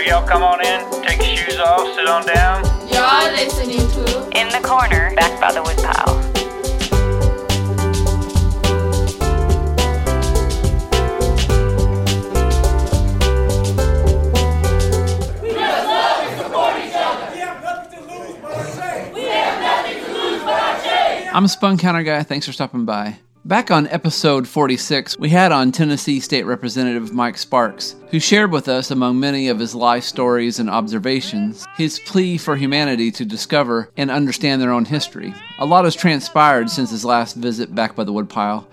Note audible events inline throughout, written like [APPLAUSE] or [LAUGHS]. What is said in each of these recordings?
right, y'all come on in, take your shoes off, sit on down. You're listening to In the corner, back by the woodpile. We love and support each other. We have nothing to lose but our shame. We have nothing to lose but our shame. I'm a Spun Counter Guy. Thanks for stopping by. Back on episode 46, we had on Tennessee State Representative Mike Sparks, who shared with us, among many of his life stories and observations, his plea for humanity to discover and understand their own history. A lot has transpired since his last visit back by the woodpile,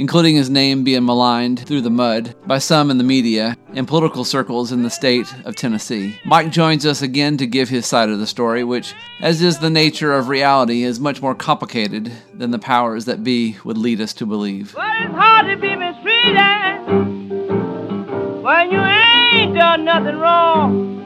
including his name being maligned through the mud by some in the media and political circles in the state of Tennessee. Mike joins us again to give his side of the story, which, as is the nature of reality, is much more complicated than the powers that be would lead us to believe. But it's hard to be mistreated when you ain't done nothing wrong.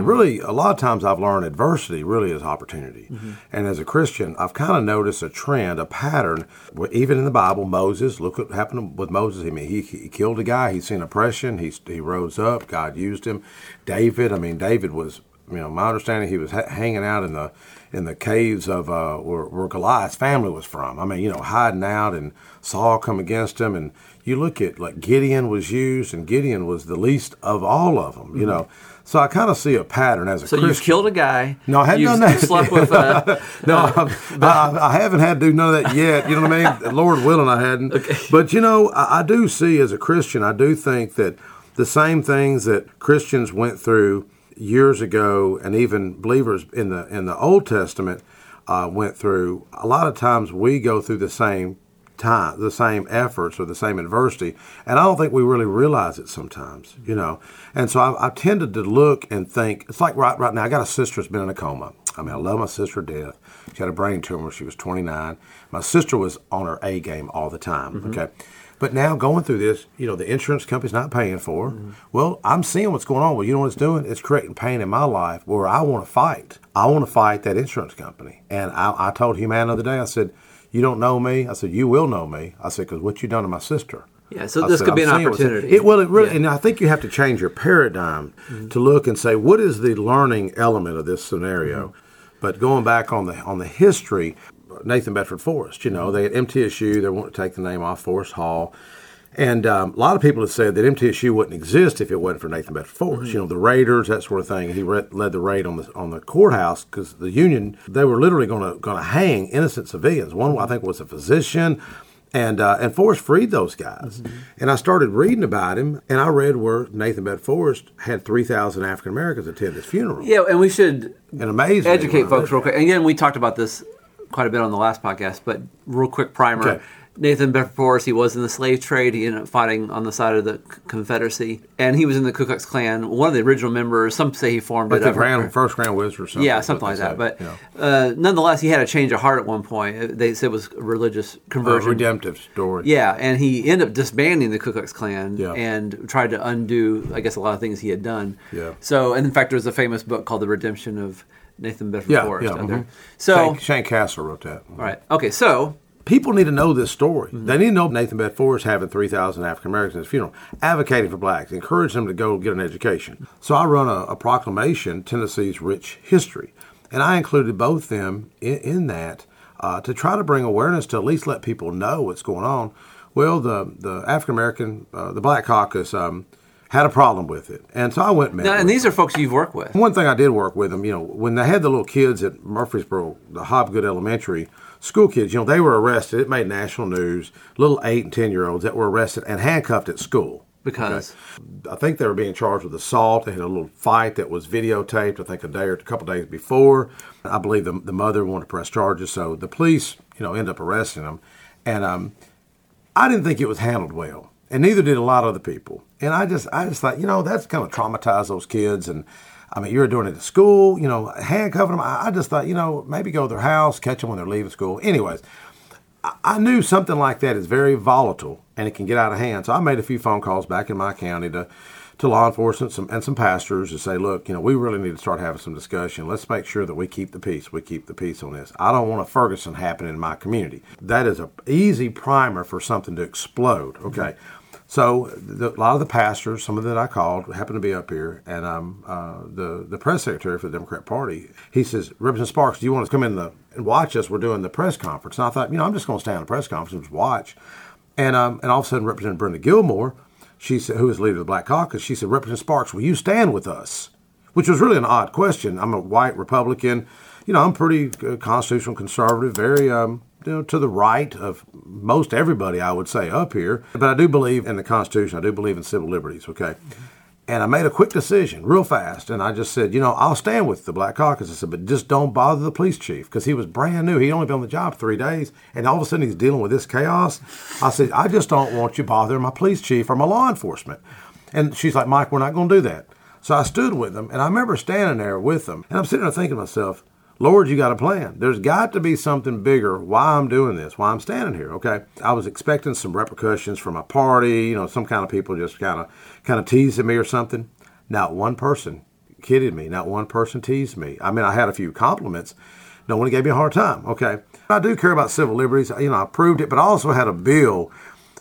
But really, a lot of times I've learned adversity really is opportunity. And as a Christian, I've kind of noticed a trend, a pattern. where Even in the Bible, Moses, look what happened with Moses. I mean, he, he killed a guy, he's seen oppression, he, he rose up, God used him. David, I mean, David was, you know, my understanding, he was ha- hanging out in the in the caves of uh, where, where Goliath's family was from. I mean, you know, hiding out, and Saul come against him. And you look at like Gideon was used, and Gideon was the least of all of them. You know, so I kind of see a pattern as a So Christian. you've killed a guy. No, I haven't done that. [LAUGHS] Slept with a. [LAUGHS] no, I, I, I haven't had to do none of that yet. You know what I mean? [LAUGHS] Lord willing, I hadn't. But you know, I, I do see as a Christian, I do think that the same things that Christians went through years ago, and even believers in the in the Old Testament uh, went through. A lot of times, we go through the same time, the same efforts or the same adversity, and I don't think we really realize it sometimes, you know. And so I, I tended to look and think. It's like right right now. I got a sister that's been in a coma. I mean, I love my sister to death. She had a brain tumor. She was 29. My sister was on her A game all the time. Mm-hmm. Okay. But now going through this, you know, the insurance company's not paying for. Mm-hmm. Well, I'm seeing what's going on. Well, you know what it's doing? It's creating pain in my life where I want to fight. I want to fight that insurance company. And I, I told Humana the other day, I said, you don't know me. I said, you will know me. I said, because what you done to my sister. Yeah, so I this said, could be "I'm an opportunity. It, well, it really, Yeah. and I think you have to change your paradigm to look and say, what is the learning element of this scenario? Mm-hmm. But going back on the on the history, Nathan Bedford Forrest, you know, they at MTSU, they want to take the name off Forrest Hall. And um, a lot of people have said that MTSU wouldn't exist if it wasn't for Nathan Bedford Forrest. Mm-hmm. You know, the Raiders, that sort of thing. He re- led the raid on the on the courthouse because the Union they were literally going to going to hang innocent civilians. One I think was a physician, and uh, and Forrest freed those guys. Mm-hmm. And I started reading about him, and I read where Nathan Bedford Forrest had three thousand African Americans attend his funeral. Yeah, and we should And amazing. educate folks real quick. And again, we talked about this quite a bit on the last podcast, but real quick primer. Okay. Nathan Bedford Forrest, he was in the slave trade. He ended up fighting on the side of the Confederacy, and he was in the Ku Klux Klan. One of the original members. Some say he formed Like it. the grand, first Grand Wizard or something. yeah, something like that. say, But uh, nonetheless, he had a change of heart at one point. They said it was a religious A conversion. redemptive story. Yeah, and he ended up disbanding the Ku Klux Klan Yeah. and tried to undo, I guess, a lot of things he had done. Yeah. So, and in fact, there's a famous book called The Redemption of Nathan Bedford Yeah, Forrest yeah, mhm. So, Shane, Shane Kastler wrote that. all right, okay, so People need to know this story. Mm-hmm. They need to know Nathan Bedford Forrest having 3,000 African Americans at his funeral, advocating for blacks, encouraging them to go get an education. So I run a, a proclamation, Tennessee's Rich History, and I included both them in, in that uh, to try to bring awareness to at least let people know what's going on. Well, the, the African American, uh, the Black Caucus, um, had a problem with it. And so I went now, and these are folks you've worked with. one thing I did work with them, you know, when they had the little kids at Murfreesboro, the Hobgood Elementary school kids, you know, they were arrested. It made national news. Little eight and ten year olds that were arrested and handcuffed at school. Because I think they were being charged with assault. They had a little fight that was videotaped. I think a day or a couple days before. I believe the, the mother wanted to press charges, so the police, you know, end up arresting them. And um, I didn't think it was handled well, and neither did a lot of other people. And I just, I just thought, you know, that's kind of traumatized those kids. And I mean, you're doing it at school, you know, handcuffing them. I, I just thought, you know, maybe go to their house, catch them when they're leaving school. Anyways, I, I knew something like that is very volatile and it can get out of hand. So I made a few phone calls back in my county to. To law enforcement some, and some pastors to say, look, you know, we really need to start having some discussion. Let's make sure that we keep the peace. We keep the peace on this. I don't want a Ferguson happening in my community. That is an easy primer for something to explode. Okay. So the, a lot of the pastors, some of them that I called, happened to be up here, and um, uh, the the press secretary for the Democrat Party, he says, Representative Sparks, do you want to come in the, and watch us? We're doing the press conference. And I thought, you know, I'm just going to stay on the press conference and just watch. And um, and all of a sudden, Representative Brenda Gilmore, she said, who is leader of the Black Caucus, she said, Representative Sparks, will you stand with us? Which was really an odd question. I'm a white Republican. You know, I'm pretty uh, constitutional conservative, very um, you know, to the right of most everybody, I would say, up here. But I do believe in the Constitution. I do believe in civil liberties, okay? And I made a quick decision real fast. And I just said, you know, I'll stand with the Black Caucus. I said, but just don't bother the police chief because he was brand new. He'd only been on the job three days. And all of a sudden he's dealing with this chaos. I said, I just don't want you bothering my police chief or my law enforcement. And she's like, Mike, we're not going to do that. So I stood with them. And I remember standing there with them. And I'm sitting there thinking to myself, Lord, you got a plan. There's got to be something bigger why I'm doing this, why I'm standing here, okay? I was expecting some repercussions from a party, you know, some kind of people just kind of kind of teasing me or something. Not one person kidded me. Not one person teased me. I mean, I had a few compliments. No one gave me a hard time, okay? I do care about civil liberties. You know, I proved it, but I also had a bill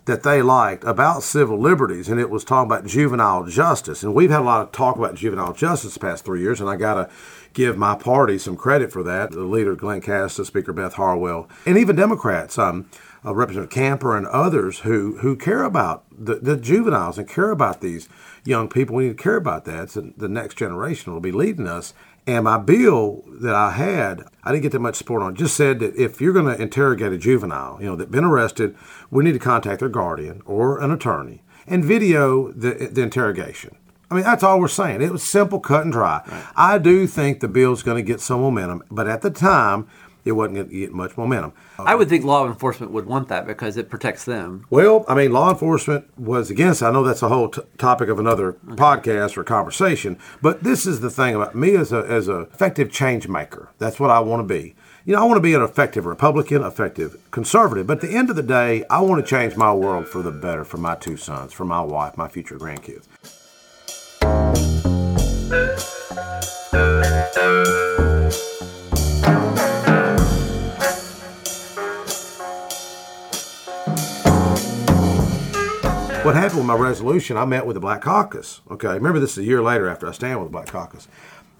that they liked about civil liberties, and it was talking about juvenile justice. And we've had a lot of talk about juvenile justice the past three years, and I got to give my party some credit for that. The leader, Glen Casada, Speaker Beth Harwell, and even Democrats, um, uh, Representative Camper and others who, who care about the, the juveniles and care about these young people. We need to care about that. So the next generation will be leading us. And my bill that I had, I didn't get that much support on. Just said that if you're going to interrogate a juvenile, you know, that's been arrested, we need to contact their guardian or an attorney and video the, the interrogation. I mean, that's all we're saying. It was simple, cut and dry. Right. I do think the bill's going to get some momentum, but at the time, it wasn't going to get much momentum. I would think law enforcement would want that because it protects them. Well, I mean, law enforcement was against. I know that's a whole t- topic of another okay. podcast or conversation, but this is the thing about me as a as a effective change maker. That's what I want to be. You know, I want to be an effective Republican, effective conservative, but at the end of the day, I want to change my world for the better for my two sons, for my wife, my future grandkids. What happened with my resolution? I met with the Black Caucus. Okay, remember this is a year later after I stand with the Black Caucus,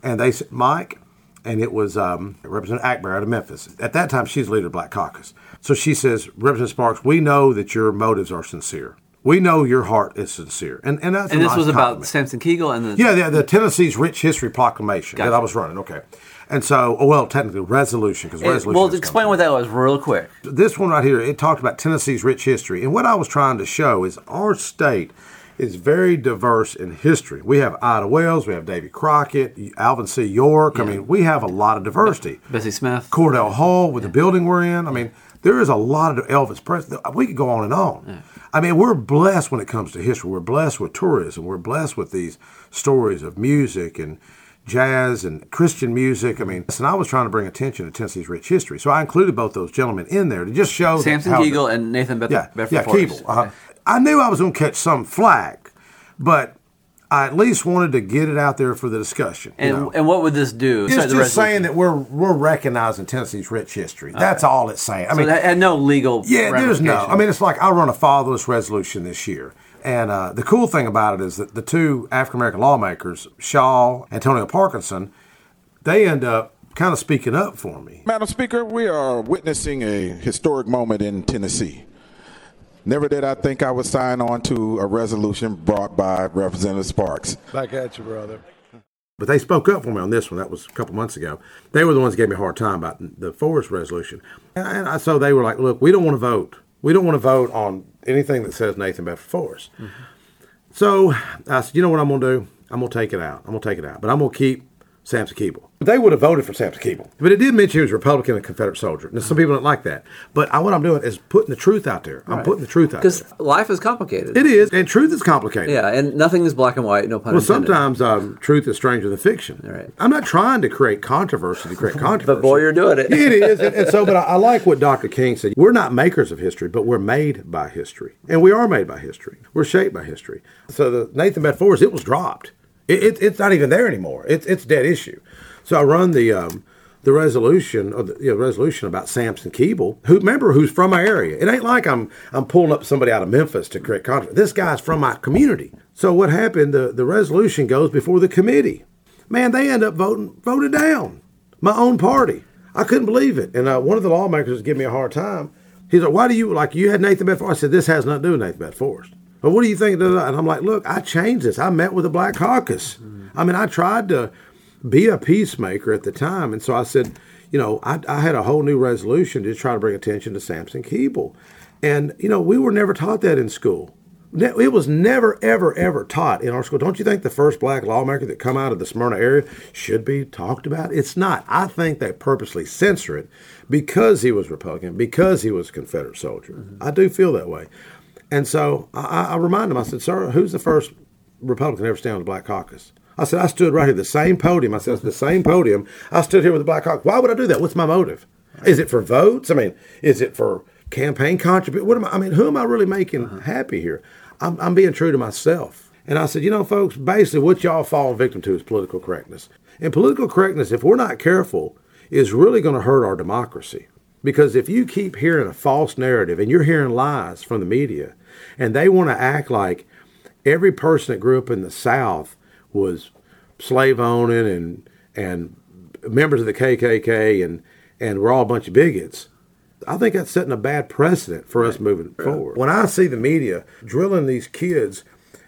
and they said, Mike, and it was um, Representative Akbar out of Memphis. At that time, she's leader of Black Caucus. So she says, Representative Sparks, we know that your motives are sincere we know your heart is sincere, and and and this nice was compliment. about Samson Keeble and the yeah, the, the Tennessee's Rich History Proclamation gotcha. that I was running. Okay, and so oh, well, technically resolution because resolution. Well, explain what that was real quick. This one right here, it talked about Tennessee's rich history, and what I was trying to show is our state is very diverse in history. We have Ida Wells, we have Davy Crockett, Alvin C. York. Yeah. I mean, we have a lot of diversity. Bessie Smith, Cordell Hull, with yeah. the building we're in. I mean, there is a lot of Elvis Presley. We could go on and on. Yeah. I mean, we're blessed when it comes to history. We're blessed with tourism. We're blessed with these stories of music and jazz and Christian music. I mean, and I was trying to bring attention to Tennessee's rich history, so I included both those gentlemen in there to just show Samson Keeble and Nathan Beth- yeah, Bedford yeah, Keeble. Uh-huh. I knew I was going to catch some flack, but I at least wanted to get it out there for the discussion. And, know? and what would this do? It's just resolution. saying that we're we're recognizing Tennessee's rich history. That's okay. all it's saying. I so mean, that had no legal. Yeah, there's no. I mean, it's like I run a fatherless resolution this year. And uh, the cool thing about it is that the two African American lawmakers, Shaw, and Antonio Parkinson, they end up kind of speaking up for me. Madam Speaker, we are witnessing a historic moment in Tennessee. Never did I think I would sign on to a resolution brought by Representative Sparks. Back at you, brother. But they spoke up for me on this one. That was a couple months ago. They were the ones that gave me a hard time about the Forrest resolution. And I, so they were like, look, we don't want to vote. We don't want to vote on anything that says Nathan Bedford Forrest. Mm-hmm. So I said, you know what I'm going to do? I'm going to take it out. I'm going to take it out. But I'm going to keep Samson Keeble. They would have voted for Samson Keeble. But it did mention he was a Republican and Confederate soldier. Now, some people don't like that. But I, what I'm doing is putting the truth out there. I'm right. putting the truth out there. Because life is complicated. It is. And truth is complicated. Yeah, and nothing is black and white, no pun Well, sometimes um, truth is stranger than fiction. Right. I'm not trying to create controversy to create [LAUGHS] controversy. but boy, you're doing it. it is. And, and so, but I, I like what Dr. King said. We're not makers of history, but we're made by history. And we are made by history. We're shaped by history. So the Nathan Bedford Forrest, it was dropped. It, it, it's not even there anymore. It's, it's dead issue. So I run the um, the resolution or the you know, resolution about Samson Keeble, who remember who's from my area. It ain't like I'm I'm pulling up somebody out of Memphis to create controversy. This guy's from my community. So what happened? The the resolution goes before the committee. Man, they end up voting voted down. My own party. I couldn't believe it. And uh, one of the lawmakers was giving me a hard time. He's like, "Why do you like you had Nathan Bedford?" I said, "This has nothing to do with Nathan Bedford." But what do you think? And I'm like, "Look, I changed this. I met with the Black Caucus. I mean, I tried to." be a peacemaker at the time. And so I said, you know, I, I had a whole new resolution to try to bring attention to Samson Keeble. And, you know, we were never taught that in school. It was never, ever, ever taught in our school. Don't you think the first black lawmaker that come out of the Smyrna area should be talked about? It's not. I think they purposely censor it because he was Republican, because he was a Confederate soldier. I do feel that way. And so I, I I remind him, I said, sir, who's the first Republican to ever stand on the Black Caucus? I said, I stood right here, the same podium. I said, it's the same podium. I stood here with the Black Caucus. Why would I do that? What's my motive? Is it for votes? I mean, is it for campaign contribution? What am I? I mean, who am I really making uh-huh. happy here? I'm, I'm being true to myself. And I said, you know, folks, basically what y'all fall victim to is political correctness. And political correctness, if we're not careful, is really going to hurt our democracy. Because if you keep hearing a false narrative and you're hearing lies from the media, and they want to act like every person that grew up in the South was slave owning and and members of the KKK and and we're all a bunch of bigots. I think that's setting a bad precedent for us moving forward. When I see the media drilling these kids'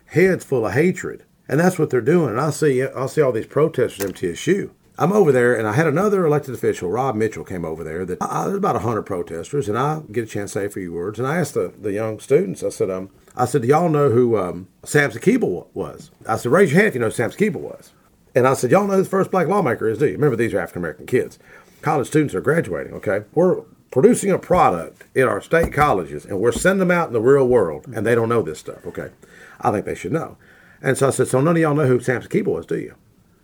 heads full of hatred, and that's what they're doing, and I see I see all these protesters at MTSU. I'm over there, and I had another elected official, Rob Mitchell, came over there. That I, there's about hundred protesters, and I get a chance to say a few words. And I asked the, the young students. I said, um, I said, do y'all know who um, Keeble was? I said, raise your hand if you know who Keeble was. And I said, y'all know who the first black lawmaker is, do you? Remember, these are African American kids. College students are graduating, okay? We're producing a product in our state colleges, and we're sending them out in the real world, and they don't know this stuff, okay? I think they should know. And so I said, so none of y'all know who Samson Keeble was, do you?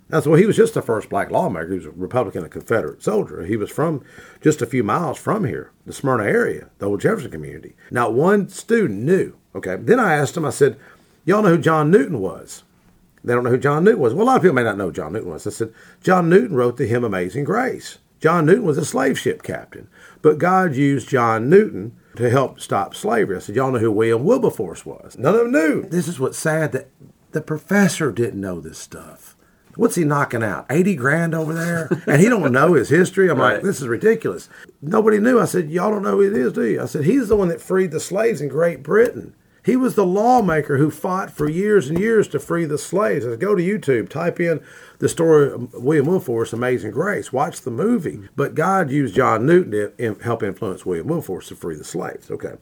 That's well, he was just the first black lawmaker. He was a Republican and Confederate soldier. He was from just a few miles from here, the Smyrna area, the old Jefferson community. Not one student knew. Okay. Then I asked him, I said, Y'all know who John Newton was? They don't know who John Newton was. Well, a lot of people may not know John Newton was. I said, John Newton wrote the hymn Amazing Grace. John Newton was a slave ship captain, but God used John Newton to help stop slavery. I said, Y'all know who William Wilberforce was? None of them knew. This is what's sad that the professor didn't know this stuff. What's he knocking out? 80 grand over there? And he don't know his history. I'm like, this is ridiculous. Nobody knew. I said, y'all don't know who it is, do you? I said, he's the one that freed the slaves in Great Britain. He was the lawmaker who fought for years and years to free the slaves. I said, go to YouTube, type in the story of William Wilberforce, Amazing Grace. Watch the movie. But God used John Newton to help influence William Wilberforce to free the slaves. Okay.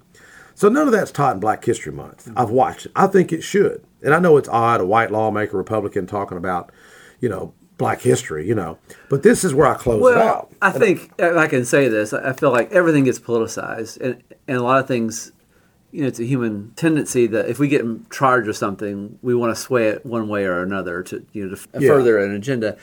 So none of that's taught in Black History Month. I've watched it. I think it should. And I know it's odd, a white lawmaker, Republican, talking about, you know, Black history, you know. But this is where I close it Well, out. I think if I can say this. I feel like everything gets politicized, and and a lot of things. You know, it's a human tendency that if we get in charge of something, we want to sway it one way or another to you know to Yeah. further an agenda.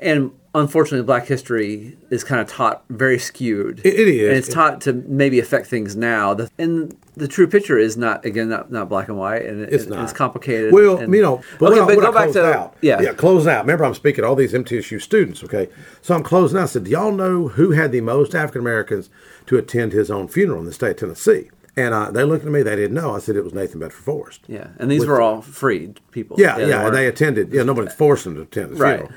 And unfortunately, Black history is kind of taught very skewed. It- it is. and it's taught to maybe affect things now. The, and the true picture is not again not, not black and white, and it- It's it- not. it's complicated. Well, and- you know, but okay, when I, but when go I back to out, yeah, yeah, closing out. Remember, I'm speaking to all these MTSU students. Okay, so I'm closing out. I said, do y'all know who had the most African Americans to attend his own funeral in the state of Tennessee? And uh, they looked at me. They didn't know. I said it was Nathan Bedford Forrest. yeah, and these With- were all freed people. Yeah, yeah, weren't- and they attended. Yeah, nobody's forced them to attend the Right. funeral.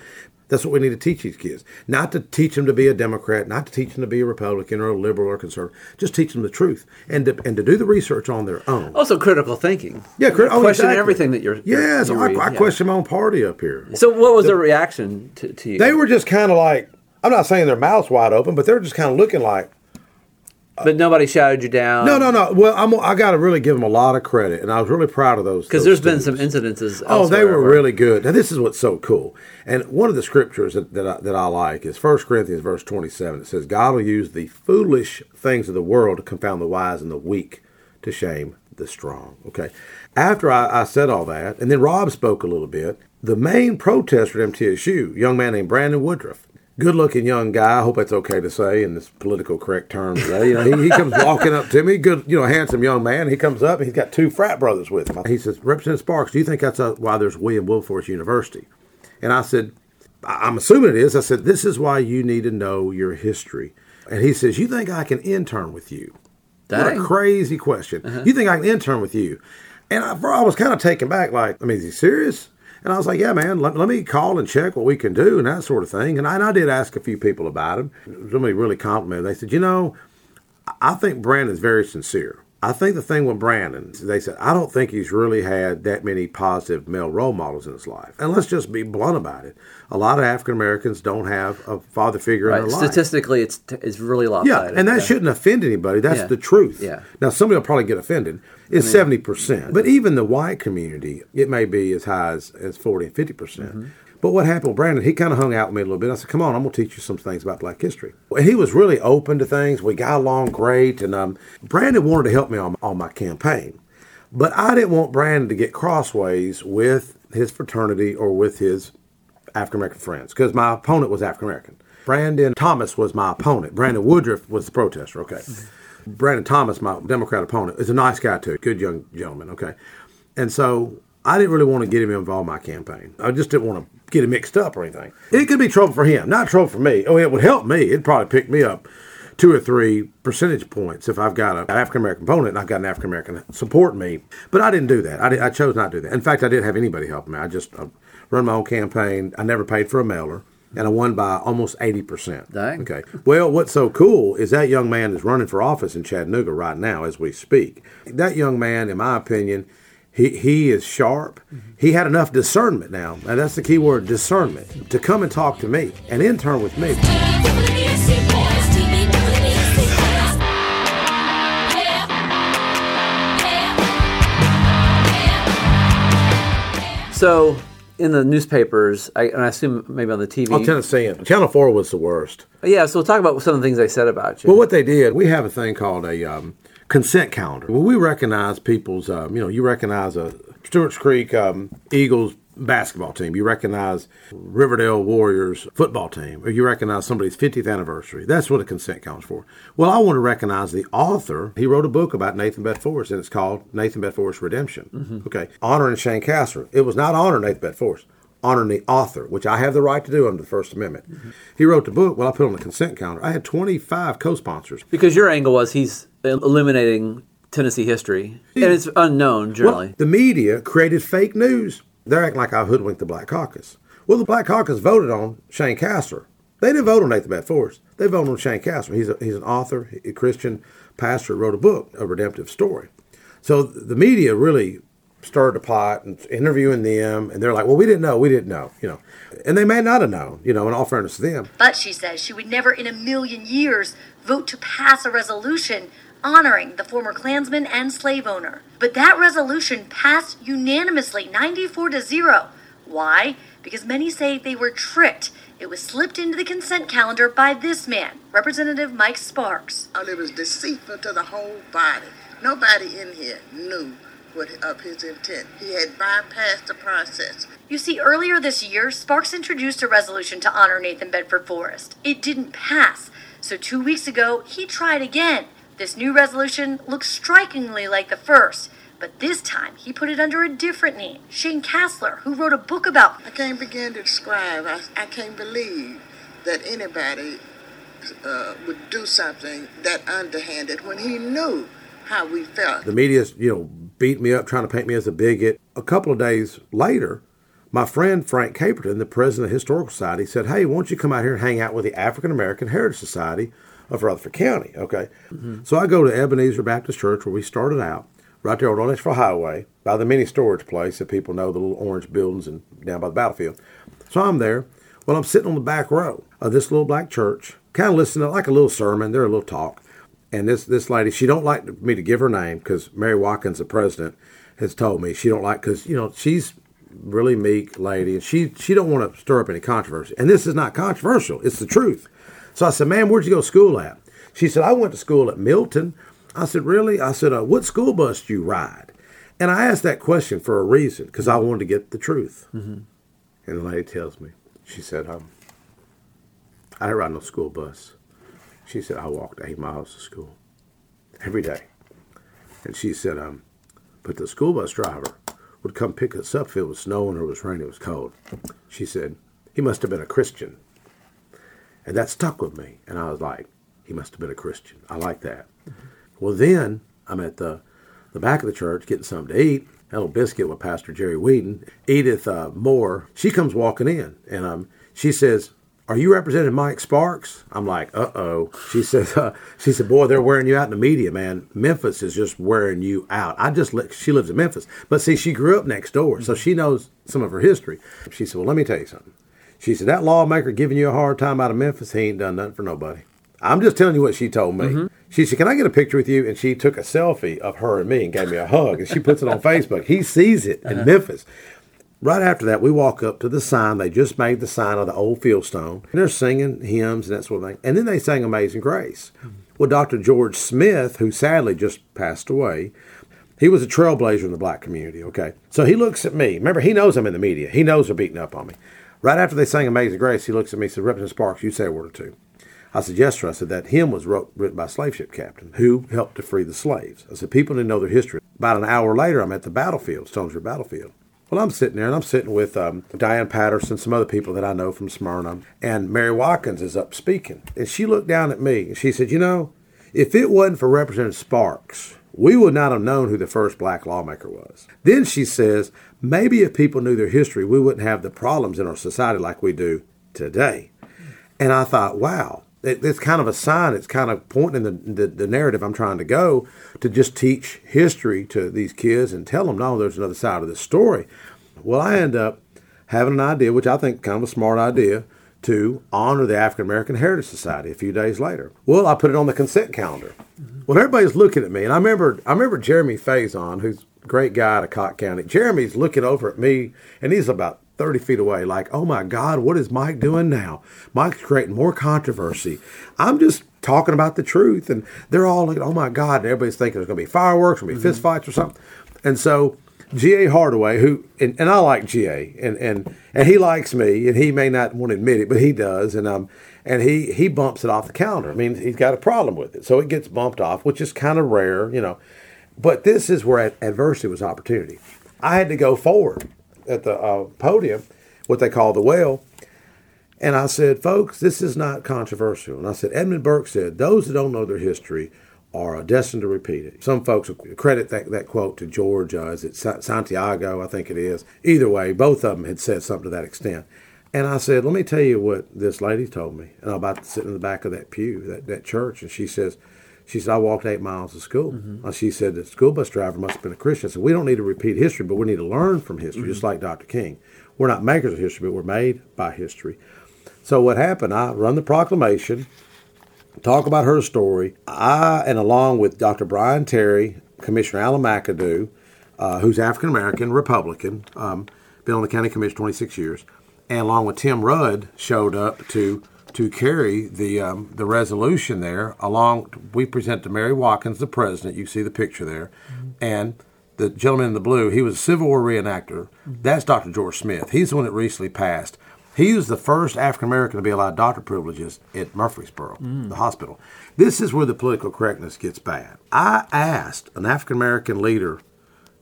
That's what we need to teach these kids. Not to teach them to be a Democrat, not to teach them to be a Republican or a liberal or conservative. Just teach them the truth and to, and to do the research on their own. Also, critical thinking. Yeah, oh, question exactly. everything that you're. you're- you I, read, I yeah. question my own party up here. So, what was the reaction to, to you? They were just kind of like, I'm not saying their mouths wide open, but they're just kind of looking like, but nobody shouted you down. no, no, no. Well, I'm, I got to really give them a lot of credit, and I was really proud of those. Because there's been some incidences. Oh, they were where- really good. Now, this is what's so cool. And one of the scriptures that, that, I, that I like is 1 Corinthians, verse 27. It says, God will use the foolish things of the world to confound the wise and the weak to shame the strong. Okay. After I, I said all that, and then Rob spoke a little bit, the main protester at MTSU, young man named Brandon Woodruff, good looking young guy. I hope that's okay to say in this political correct terms. Today. You know, he, he comes walking up to me, good, you know, handsome young man. He comes up he's got two frat brothers with him. He says, Representative Sparks, do you think that's uh why there's William Wilberforce University? And I said, I'm assuming it is. I said, This is why you need to know your history. And he says, You think I can intern with you? What a crazy question. You think I can intern with you? And I, I was kind of taken back, like, I mean, is he serious? And I was like, yeah, man, let, let me call and check what we can do and that sort of thing. And I, and I did ask a few people about him. Somebody really complimented. They said, you know, I think Brandon's very sincere. I think the thing with Brandon, they said, I don't think he's really had that many positive male role models in his life. And let's just be blunt about it. A lot of African Americans don't have a father figure in Right. their life. Statistically, it's it's really Yeah, and that shouldn't offend anybody. That's Yeah. the truth. Yeah. Now, somebody will probably get offended. It's seventy percent, but even the white community, it may be as high as, as forty and fifty percent. Mm-hmm. But what happened with Brandon? He kind of hung out with me a little bit. I said, "Come on, I'm going to teach you some things about Black history." And he was really open to things. We got along great, and um, Brandon wanted to help me on on my campaign, but I didn't want Brandon to get crossways with his fraternity or with his African American friends because my opponent was African American. Brandon Thomas was my opponent. Brandon Woodruff was the protester. Okay. Brandon Thomas, my Democrat opponent, is a nice guy too. Good young gentleman. Okay. And so I didn't really want to get him involved in my campaign. I just didn't want to get him mixed up or anything. It could be trouble for him, not trouble for me. Oh, it would help me. It'd probably pick me up two or three percentage points if I've got an African American opponent and I've got an African American support me. But I didn't do that. I, did, I chose not to do that. In fact, I didn't have anybody help me. I just uh, run my own campaign. I never paid for a mailer. And I won by almost 80%. Dang. Okay. Well, what's so cool is that young man is running for office in Chattanooga right now as we speak. That young man, in my opinion, he, he is sharp. He had enough discernment now, and that's the key word discernment, to come and talk to me and intern with me. So in the newspapers, I, and I assume maybe on the TV. Oh, Tennessean. Channel 4 was the worst. yeah, so we'll talk about some of the things they said about you. Well, what they did, we have a thing called a um, consent calendar. Well, we recognize people's, um, you know, you recognize a Stewart's Creek um, Eagles basketball team, you recognize Riverdale Warriors football team, or you recognize somebody's 50th anniversary. That's what a consent calendar's for. Well, I want to recognize the author. He wrote a book about Nathan Bedford, Forrest, and it's called Nathan Beth Forrest Redemption. Okay, honoring Shane Kastler. It was not honoring Nathan Bedford. Forrest. Honoring the author, which I have the right to do under the First Amendment. He wrote the book. Well, I put on the consent calendar. I had 25 co-sponsors. because your angle was he's eliminating Tennessee history, and it's unknown generally. Well, the media created fake news. They're acting like I hoodwinked the Black Caucus. Well, the Black Caucus voted on Shane Kastler. They didn't vote on Nathan Beth Forrest. They voted on Shane Kastler. He's, a, he's an author, a Christian pastor, wrote a book, A Redemptive Story. So the media really stirred the pot and interviewing them, and they're like, well, we didn't know, we didn't know, you know. And they may not have known, you know, in all fairness to them. But she says she would never in a million years vote to pass a resolution honoring the former Klansman and slave owner. But that resolution passed unanimously, 94 to 0. Why? Because many say they were tricked. It was slipped into the consent calendar by this man, Representative Mike Sparks. And it was deceitful to the whole body. Nobody in here knew what of his intent. He had bypassed the process. You see, earlier this year, Sparks introduced a resolution to honor Nathan Bedford Forrest. It didn't pass. So two weeks ago, he tried again. This new resolution looks strikingly like the first, but this time he put it under a different name Shane Kastler, who wrote a book about I can't begin to describe. I, I can't believe that anybody uh, would do something that underhanded when he knew how we felt. The media's, you know, beat me up trying to paint me as a bigot. A couple of days later, my friend Frank Caperton, the president of the Historical Society, said, Hey, won't you come out here and hang out with the African American Heritage Society of Rutherford County? Okay. Mm-hmm. So I go to Ebenezer Baptist Church where we started out, right there on Orange Highway, by the mini storage place that people know, the little orange buildings and down by the battlefield. So I'm there. Well, I'm sitting on the back row of this little black church, kind of listening to like a little sermon, there a little talk. And this this lady, she don't like me to give her name because Mary Watkins, the president, has told me she don't like because you know she's really meek lady and she she don't want to stir up any controversy. And this is not controversial; it's the truth. So I said, "Ma'am, where'd you go to school at?" She said, "I went to school at Milton." I said, "Really?" I said, uh, "What school bus do you ride?" And I asked that question for a reason because I wanted to get the truth. And the lady tells me, she said, um, "I didn't ride no school bus." She said, I walked eight miles to school every day. And she said, um, but the school bus driver would come pick us up if it was snowing or it was raining, it was cold. She said, he must have been a Christian. And that stuck with me. And I was like, he must have been a Christian. I like that. Well, then I'm at the, the back of the church getting something to eat. A little biscuit with Pastor Jerry Whedon. Edith uh, Moore, she comes walking in and um, she says, are you representing Mike Sparks? I'm like, uh oh. She says, uh, she said, boy, they're wearing you out in the media, man. Memphis is just wearing you out. I just, li- she lives in Memphis, but see, she grew up next door, so she knows some of her history. She said, well, let me tell you something. She said, that lawmaker giving you a hard time out of Memphis, he ain't done nothing for nobody. I'm just telling you what she told me. She said, Can I get a picture with you? And she took a selfie of her and me and gave me a hug. And she puts it on [LAUGHS] Facebook. He sees it in Memphis. Right after that, we walk up to the sign. They just made the sign of the old fieldstone. And they're singing hymns and that sort of thing. And then they sang Amazing Grace. Well, Dr. George Smith, who sadly just passed away, he was a trailblazer in the black community, okay? So he looks at me. Remember, he knows I'm in the media. He knows they're beating up on me. Right after they sang Amazing Grace, he looks at me and said, Representative Sparks, you say a word or two. I said, yes, sir. I said, that hymn was wrote, written by a slave ship captain who helped to free the slaves. I said, people didn't know their history. About an hour later, I'm at the battlefield, Stones River Battlefield. Well, I'm sitting there, and I'm sitting with um, Diane Patterson, some other people that I know from Smyrna, and Mary Watkins is up speaking. And she looked down at me, and she said, you know, if it wasn't for Representative Sparks, we would not have known who the first black lawmaker was. Then she says, maybe if people knew their history, we wouldn't have the problems in our society like we do today. And I thought, wow, it, it's kind of a sign. It's kind of pointing the, the, the narrative I'm trying to go to just teach history to these kids and tell them, no, there's another side of this story. Well, I end up having an idea, which I think kind of a smart idea, to honor the African American Heritage Society a few days later. Well, I put it on the consent calendar. Mm-hmm. Well, everybody's looking at me, and I remember I remember Jeremy Faison, who's a great guy out of Cocke County. Jeremy's looking over at me, and he's about 30 feet away, like, oh my God, what is Mike doing now? Mike's creating more controversy. I'm just talking about the truth, and they're all like, oh my God, and everybody's thinking there's going to be fireworks, going to be fist fights or something. And so G.A. Hardaway, who and, and I like G.A. and and and he likes me, and he may not want to admit it, but he does, and um and he he bumps it off the calendar. I mean, he's got a problem with it, so it gets bumped off, which is kind of rare, you know. But this is where adversity was opportunity. I had to go forward at the uh, podium, what they call the well, and I said, folks, this is not controversial. And I said, Edmund Burke said, those that don't know their history are destined to repeat it. Some folks credit that, that quote to George. Uh, is it Sa- Santiago? I think it is. Either way, both of them had said something to that extent. And I said, let me tell you what this lady told me. And I'm about to sit in the back of that pew, that, that church, and she says, she said, I walked eight miles to school. Uh, She said, the school bus driver must have been a Christian. I said, we don't need to repeat history, but we need to learn from history, just like Dr. King. We're not makers of history, but we're made by history. So what happened, I run the proclamation, talk about her story. I, and along with Dr. Brian Terry, Commissioner Alan McAdoo, uh, who's African American, Republican, um, been on the county commission 26 years, and along with Tim Rudd, showed up to to carry the um, the resolution there. Along, we present to Mary Watkins, the president. You see the picture there, and the gentleman in the blue. He was a Civil War reenactor. That's Dr. George Smith. He's the one that recently passed. He was the first African American to be allowed doctor privileges at Murfreesboro, the hospital. This is where the political correctness gets bad. I asked an African American leader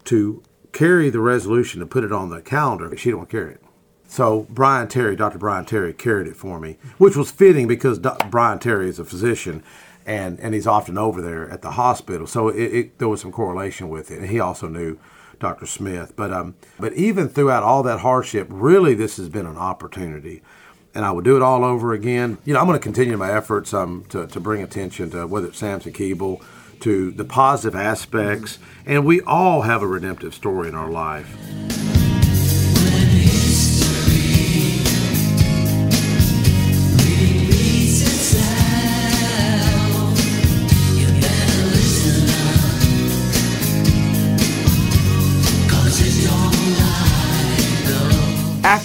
to carry the resolution to put it on the calendar. She don't carry it. So Brian Terry, Dr. Brian Terry, carried it for me, which was fitting because Brian Terry is a physician, and and he's often over there at the hospital. So it, it, there was some correlation with it, and he also knew Dr. Smith. But um, but even throughout all that hardship, really, this has been an opportunity. And I would do it all over again. You know, I'm going to continue my efforts um, to, to bring attention to whether it's Samson Keeble, to the positive aspects, and we all have a redemptive story in our life.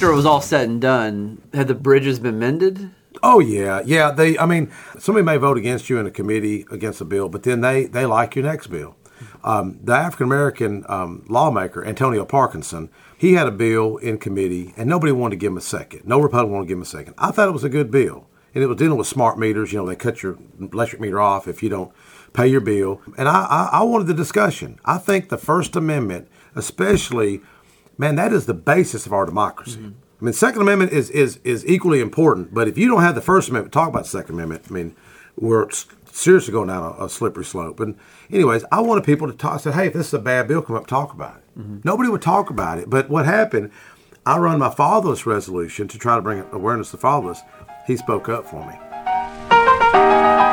After it was all said and done, had the bridges been mended? Oh yeah, yeah. They, I mean, somebody may vote against you in a committee against a bill, but then they they like your next bill. Um, the African American um, lawmaker Antonio Parkinson, he had a bill in committee, and nobody wanted to give him a second. No Republican wanted to give him a second. I thought it was a good bill, and it was dealing with smart meters. You know, they cut your electric meter off if you don't pay your bill, and I I, I wanted the discussion. I think the First Amendment, especially man, that is the basis of our democracy. I I mean, Second Amendment is is is equally important. But if you don't have the First Amendment, talk about Second Amendment. I mean, we're seriously going down a, a slippery slope. And anyways, I wanted people to talk. I said, hey, if this is a bad bill, come up talk about it. Nobody would talk about it. But what happened? I run my fatherless resolution to try to bring awareness to fatherless. He spoke up for me.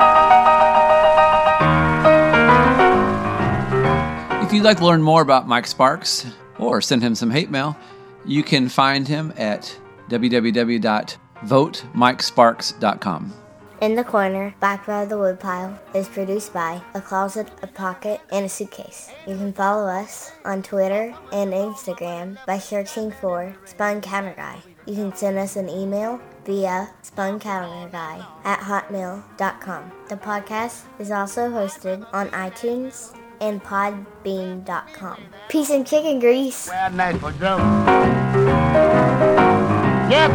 If you'd like to learn more about Mike Sparks or send him some hate mail, you can find him at www.votemikesparks.com. In the Corner, back by the woodpile, is produced by A Closet, a Pocket, and a Suitcase. You can follow us on Twitter and Instagram by searching for Spun Counter Guy. You can send us an email via spuncounterguy at hotmail.com. The podcast is also hosted on iTunes and podbean.com. Peace and chicken grease. Well, for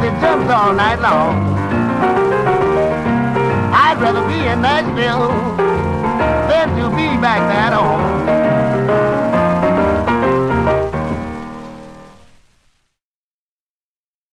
it jumps all night long. I'd rather be in Nashville than to be back at home.